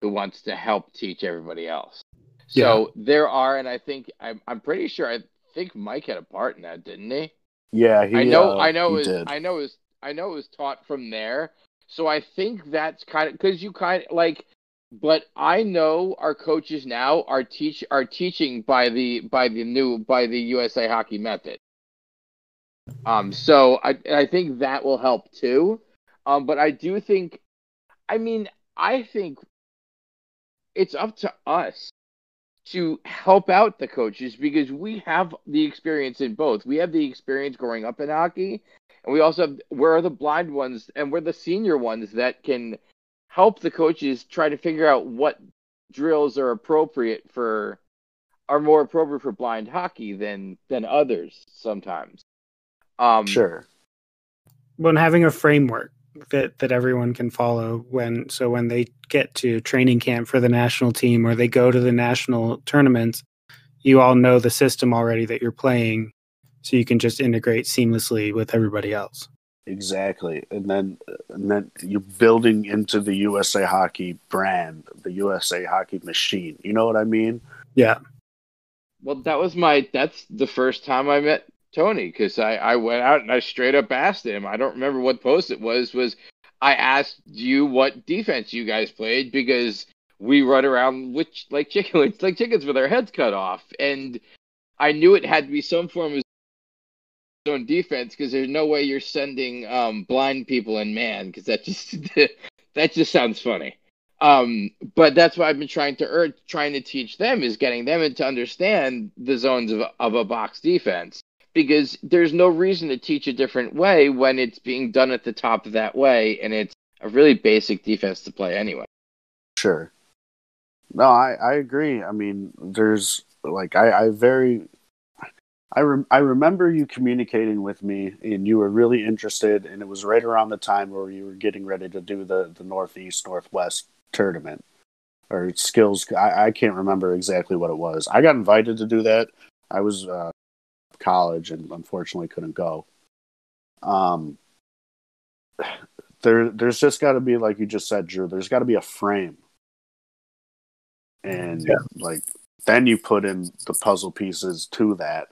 who wants to help teach everybody else. So there are, and I think I'm I'm pretty sure I think Mike had a part in that, didn't he? Yeah, he, I know, uh, I know, it was. I know, it was, I know, it was taught from there. So I think that's kind of because you kind of like, but I know our coaches now are teach are teaching by the by the new by the USA Hockey method. Um, so I I think that will help too. Um, but I do think, I mean, I think it's up to us to help out the coaches because we have the experience in both. We have the experience growing up in hockey, and we also have, we're the blind ones and we're the senior ones that can help the coaches try to figure out what drills are appropriate for are more appropriate for blind hockey than than others sometimes. Um, Sure. when having a framework that that everyone can follow when so when they get to training camp for the national team or they go to the national tournaments you all know the system already that you're playing so you can just integrate seamlessly with everybody else Exactly, and then and then you're building into the USA Hockey brand, the USA Hockey machine. You know what I mean? yeah Well, that was my. That's the first time I met Tony because I I went out and I straight up asked him. I don't remember what post it was. Was I asked you what defense you guys played because we run around with like chickens, like chickens with our heads cut off, and I knew it had to be some form of zone defense because there's no way you're sending um, blind people in man because that just that just sounds funny. Um, but that's what I've been trying to trying to teach them is getting them to understand the zones of, of a box defense because there's no reason to teach a different way when it's being done at the top of that way and it's a really basic defense to play anyway. Sure. No, I, I agree. I mean, there's like I, I very I re- I remember you communicating with me and you were really interested and it was right around the time where you were getting ready to do the the Northeast Northwest tournament or skills I, I can't remember exactly what it was. I got invited to do that. I was uh, college and unfortunately couldn't go. Um there there's just got to be like you just said Drew, there's got to be a frame and yeah. like then you put in the puzzle pieces to that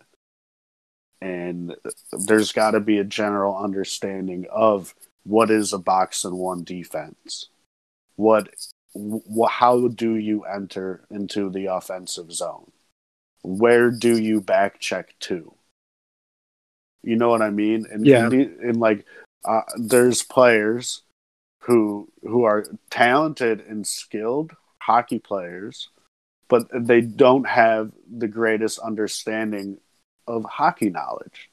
and there's got to be a general understanding of what is a box and one defense what wh- how do you enter into the offensive zone where do you back check to you know what i mean and yeah and, and like uh, there's players who who are talented and skilled hockey players, but they don't have the greatest understanding of hockey knowledge.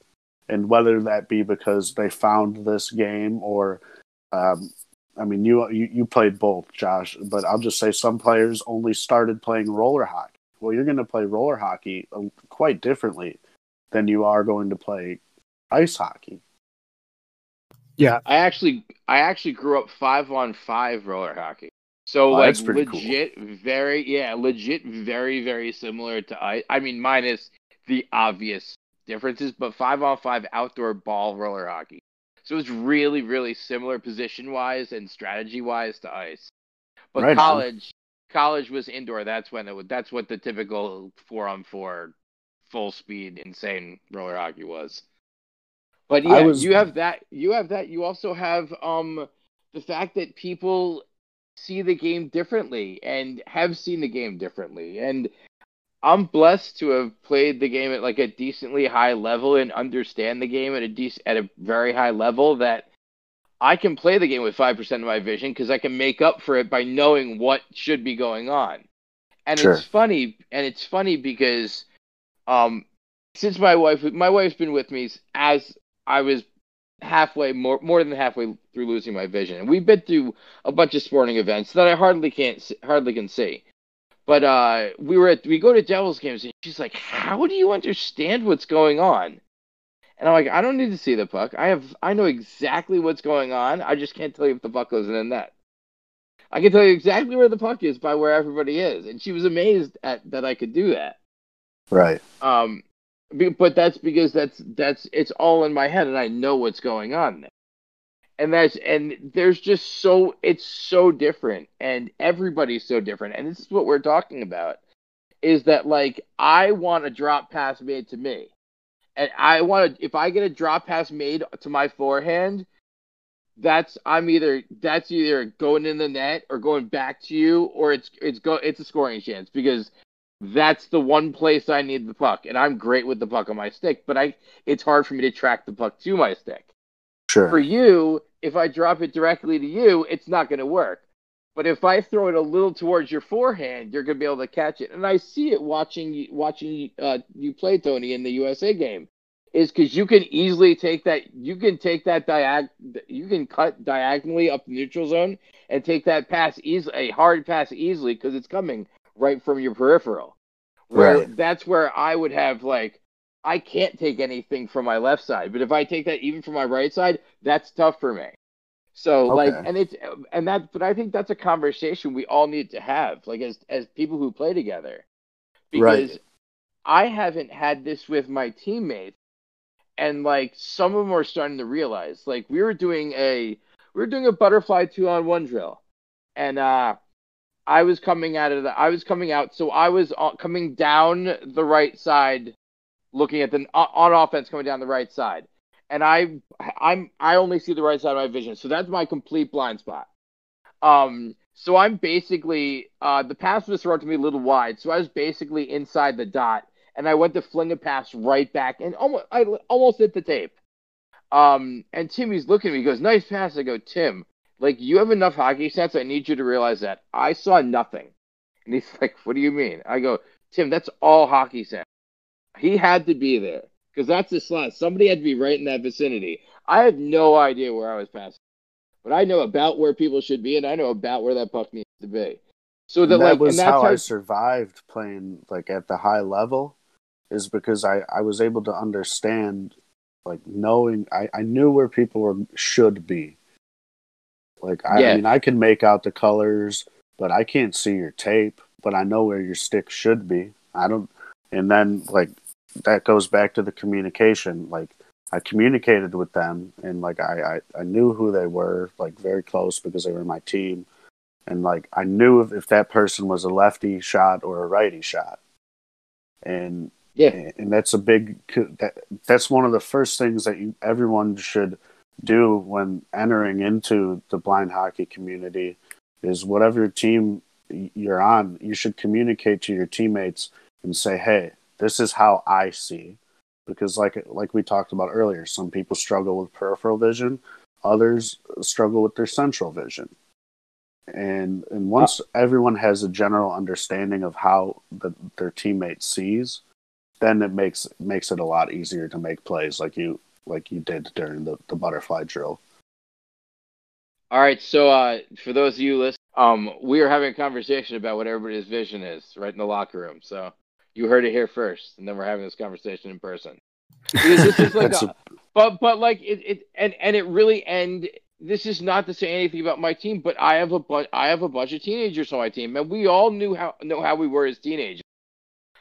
And whether that be because they found this game or, um, I mean, you, you you played both, Josh. But I'll just say some players only started playing roller hockey. Well, you're going to play roller hockey uh, quite differently than you are going to play ice hockey. Yeah, I actually I actually grew up five on five roller hockey. So oh, like legit, cool. very yeah, legit, very very similar to I. I mean, minus the obvious differences, but five on five outdoor ball roller hockey. So it's really really similar position wise and strategy wise to ice. But right college, on. College was indoor. That's when it was. That's what the typical four on four, full speed, insane roller hockey was. But yeah, was... you have that. You have that. You also have um the fact that people see the game differently and have seen the game differently. And I'm blessed to have played the game at like a decently high level and understand the game at a dec- at a very high level that I can play the game with 5% of my vision because I can make up for it by knowing what should be going on. And sure. it's funny and it's funny because um since my wife my wife's been with me as I was halfway more more than halfway through losing my vision and we've been through a bunch of sporting events that i hardly can't hardly can see but uh we were at we go to devils games and she's like how do you understand what's going on and i'm like i don't need to see the puck. I have i know exactly what's going on. I just can't tell you if the puck goes in the net. I can tell you exactly where the puck is by where everybody is. And she was amazed at that i could do that. Right. Um but that's because that's that's it's all in my head and I know what's going on there. And that's and there's just so it's so different. And everybody's so different. And this is what we're talking about is that like I want a drop pass made to me. And I want to if I get a drop pass made to my forehand, that's I'm either that's either going in the net or going back to you or it's it's go it's a scoring chance because that's the one place I need the puck, and I'm great with the puck on my stick, but I it's hard for me to track the puck to my stick. Sure. For you, if I drop it directly to you, it's not going to work. But if I throw it a little towards your forehand, you're going to be able to catch it. And I see it watching watching uh, you play Tony in the USA game, is because you can easily take that you can take that diag you can cut diagonally up the neutral zone and take that pass easily a hard pass easily because it's coming right from your peripheral. Where right. that's where I would have like I can't take anything from my left side, but if I take that even from my right side, that's tough for me. So okay. like and it's and that but I think that's a conversation we all need to have like as as people who play together. Because right. I haven't had this with my teammates and like some of them are starting to realize like we were doing a we were doing a butterfly 2 on 1 drill. And uh I was coming out of the I was coming out, so I was coming down the right side, looking at the on offense coming down the right side, and I I'm I only see the right side of my vision, so that's my complete blind spot. Um, so I'm basically uh, the pass was thrown to me a little wide, so I was basically inside the dot, and I went to fling a pass right back, and almost I almost hit the tape. Um, and Timmy's looking at me, he goes, "Nice pass." I go, "Tim, Like, you have enough hockey sense. I need you to realize that. I saw nothing. And he's like, What do you mean? I go, Tim, that's all hockey sense. He had to be there because that's the slot. Somebody had to be right in that vicinity. I have no idea where I was passing, but I know about where people should be, and I know about where that puck needs to be. So that, that like, was and that's how how I survived playing like at the high level, is because I I was able to understand, like knowing I I knew where people were should be. Like I, Yeah. I mean I can make out the colors, but I can't see your tape, but I know where your stick should be. I don't, and then like that goes back to the communication. Like I communicated with them, and like I I, I knew who they were, like very close because they were my team and like I knew if, if that person was a lefty shot or a righty shot, and Yeah. and that's a big that that's one of the first things that you everyone should do when entering into the blind hockey community is whatever team you're on, you should communicate to your teammates and say, "Hey, this is how I see." Because like like we talked about earlier, some people struggle with peripheral vision, others struggle with their central vision and and once everyone has a general understanding of how the, their teammate sees then it makes makes it a lot easier to make plays like you like you did during the, the butterfly drill All right, so uh, for those of you listening, um, we are having a conversation about what everybody's vision is right in the locker room. So you heard it here first, and then we're having this conversation in person. Because this is like, That's a, but but like it, it and and it really and this is not to say anything about my team, but I have a bunch I have a bunch of teenagers on my team, and we all knew how know how we were as teenagers.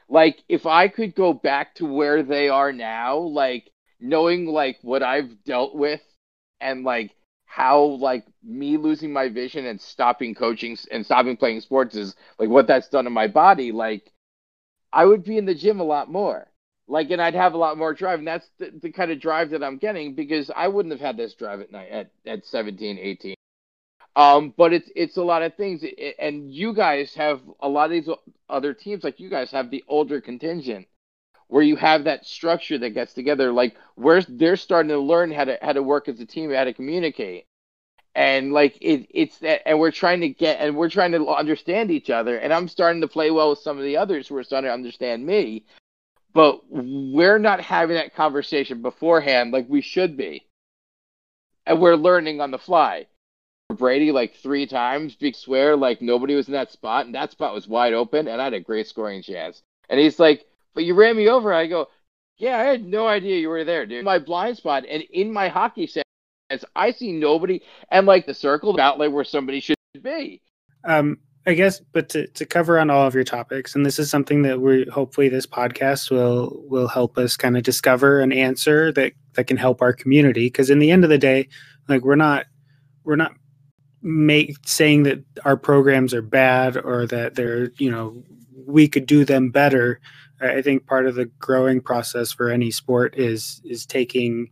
Like if I could go back to where they are now, like knowing like what I've dealt with and like how like me losing my vision and stopping coaching and stopping playing sports is like what that's done to my body like i would be in the gym a lot more. Like and i'd have a lot more drive and that's the, the kind of drive that i'm getting because i wouldn't have had this drive at night at, at 17 18 um but it's it's a lot of things and you guys have a lot of these other teams like you guys have the older contingent where you have that structure that gets together. Like where they're starting to learn how to how to work as a team how to communicate and like it it's that and we're trying to get and we're trying to understand each other. And i'm starting to play well with some of the others who are starting to understand me. But we're not having that conversation beforehand like we should be. And we're learning on the fly. Brady like three times big swear like nobody was in that spot. And that spot was wide open and i had a great scoring chance. And he's like but you ran me over. I go yeah i had no idea you were there dude. My blind spot and in my hockey sense i see nobody and like the circle outlet where somebody should be Um, I guess, but to, to cover on all of your topics, and this is something that we hopefully this podcast will will help us kind of discover an answer that that can help our community. Because in the end of the day, like we're not we're not make saying that our programs are bad or that they're you know we could do them better. I think part of the growing process for any sport is is taking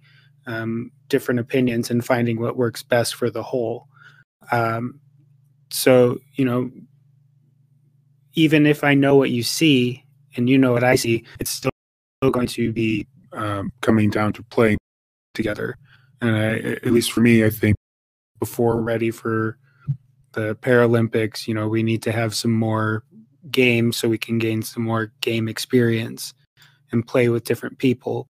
um, different opinions and finding what works best for the whole. Um, so you know even if i know what you see and you know what i see it's still going to be um, coming down to playing together. And I, at least for me, I think before we're ready for the paralympics you know we need to have some more games so we can gain some more game experience and play with different people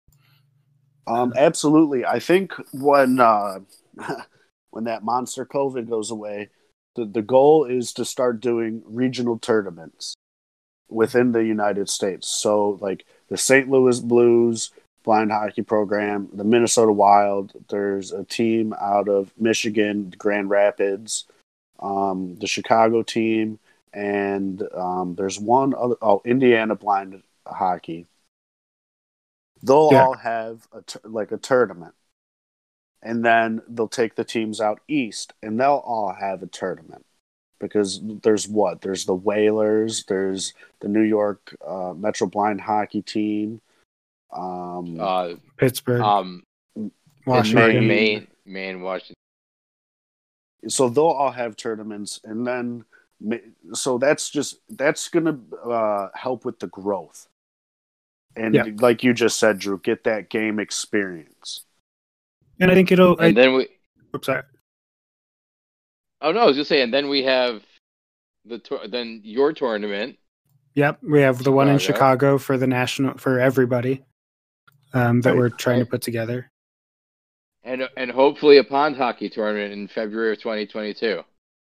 Um, absolutely. I think when uh, when that monster COVID goes away, the, the goal is to start doing regional tournaments within the United States. So, like the St. Louis Blues blind hockey program, the Minnesota Wild. There's a team out of Michigan, Grand Rapids, um, the Chicago team, and um, there's one other. Oh, Indiana blind hockey they'll Yeah. all have a tur- like a tournament. And then they'll take the teams out east and they'll all have a tournament. Because there's what? There's the whalers there's the new york uh, metro blind hockey team um, Uh, pittsburgh. um, washington. Maine, Maine, Maine, Washington. so they'll all have tournaments and then so that's just that's gonna uh, help with the growth and Yeah. like you just said drew get that game experience and i think it'll I, then we, oops, sorry. Oh no, I was just saying. Then we have the tour. Then your tournament. Yep, we have the one in Chicago. Chicago for the national for everybody um, that we're trying to put together. And and hopefully a pond hockey tournament in February of 2022.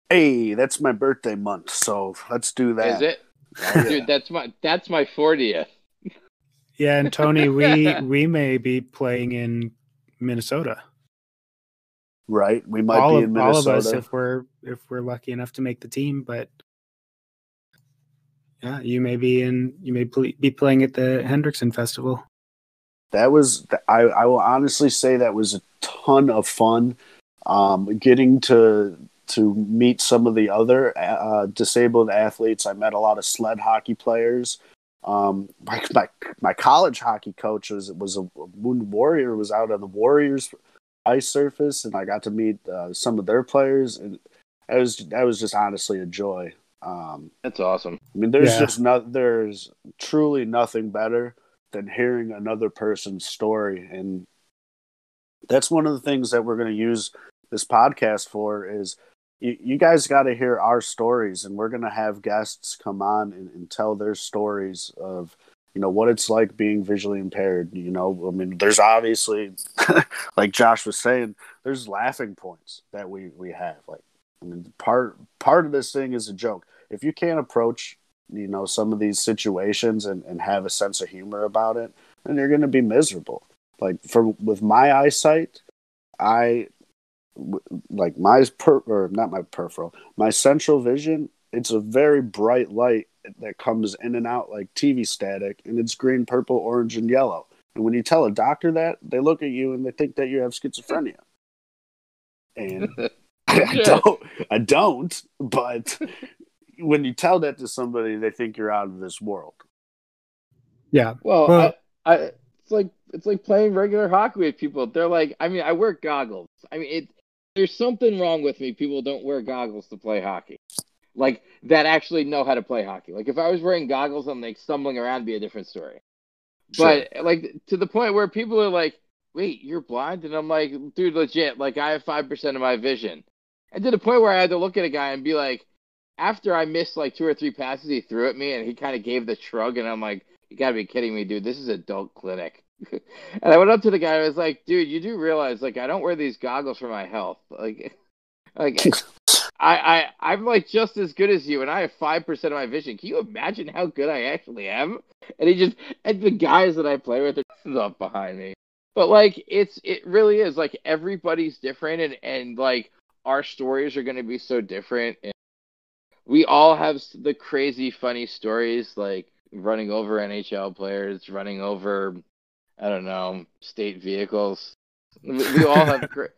Hey, that's my birthday month, so let's do that. Is it? Oh, yeah. Dude, that's my that's my 40th. Yeah, and Tony, we we may be playing in Minnesota. Right? We might all be of in all of Minnesota. us if we're if we're lucky enough to make the team, but yeah, you may be in you may pl- be playing at the Hendrickson Festival. that was I, I will honestly say that was a ton of fun um, getting to to meet some of the other uh, disabled athletes i met a lot of sled hockey players um, my, my, my college hockey coach was was a wounded warrior was out on the warriors ice surface and i got to meet uh, some of their players and that was that was just honestly a joy um, That's awesome. I mean, there's Yeah. just not there's truly nothing better than hearing another person's story, and that's one of the things that we're going to use this podcast for. Is you, you guys got to hear our stories, and we're going to have guests come on and, and tell their stories of you know what it's like being visually impaired. You know, I mean, there's obviously, like Josh was saying, there's laughing points that we we have. Like, I mean, part part of this thing is a joke if you can't approach you know some of these situations and, and have a sense of humor about it then you're going to be miserable like for with my eyesight i like my per or not my peripheral my central vision it's a very bright light that comes in and out like tv static and it's green purple orange and yellow and when you tell a doctor that they look at you and they think that you have schizophrenia and I don't. I don't. But when you tell that to somebody, they think you're out of this world. Yeah, Well, Well- I, I, it's like it's like playing regular hockey with people. They're like, I mean, I wear goggles. I mean, it. There's something wrong with me. People don't wear goggles to play hockey, like that actually know how to play hockey. Like if I was wearing goggles and like stumbling around, be a different story. But like to the point where people are like, "Wait, you're blind?" And I'm like, "Dude, legit. Like I have five percent of my vision." And to the point where I had to look at a guy and be like, after I missed like two or three passes, he threw at me and he kind of gave the shrug, and I'm like, "You gotta be kidding me, dude. This is adult clinic." and I went up to the guy. I was like, "Dude, you do realize like I don't wear these goggles for my health. Like, like I, I I'm like just as good as you, and I have five percent of my vision. Can you imagine how good I actually am? And he just and the guys that I play with are up behind me. But like it's it really is like everybody's different, and and like our stories are going to be so different. And we all have the crazy funny stories, like running over NHL players, running over I don't know state vehicles. We, we all have. Cra-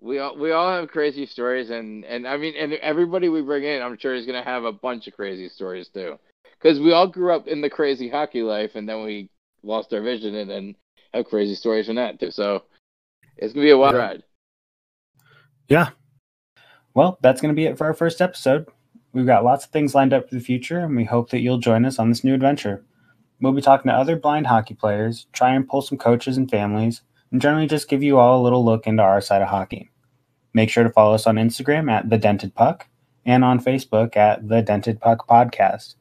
we all we all have crazy stories, and and I mean, and everybody we bring in, I'm sure is gonna have a bunch of crazy stories too, because we all grew up in the crazy hockey life, and then we lost our vision, and then have crazy stories from that too. So it's gonna be a wild Yeah. ride. yeah, Well, that's going to be it for our first episode. We've got lots of things lined up for the future, and we hope that you'll join us on this new adventure. We'll be talking to other blind hockey players, try and pull some coaches and families, and generally just give you all a little look into our side of hockey. Make sure to follow us on Instagram at The Dented Puck and on Facebook at The Dented Puck Podcast.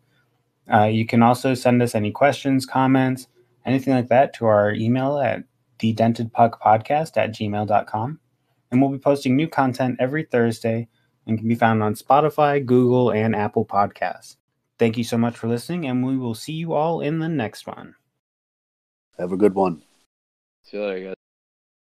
Uh, you can also send us any questions, comments, anything like that to our email at The Dented Puck Podcast at gmail.com. And we'll be posting new content every Thursday and can be found on Spotify, Google, and Apple Podcasts. Thank you so much for listening, and we will see you all in the next one. Have a good one. See you later, guys.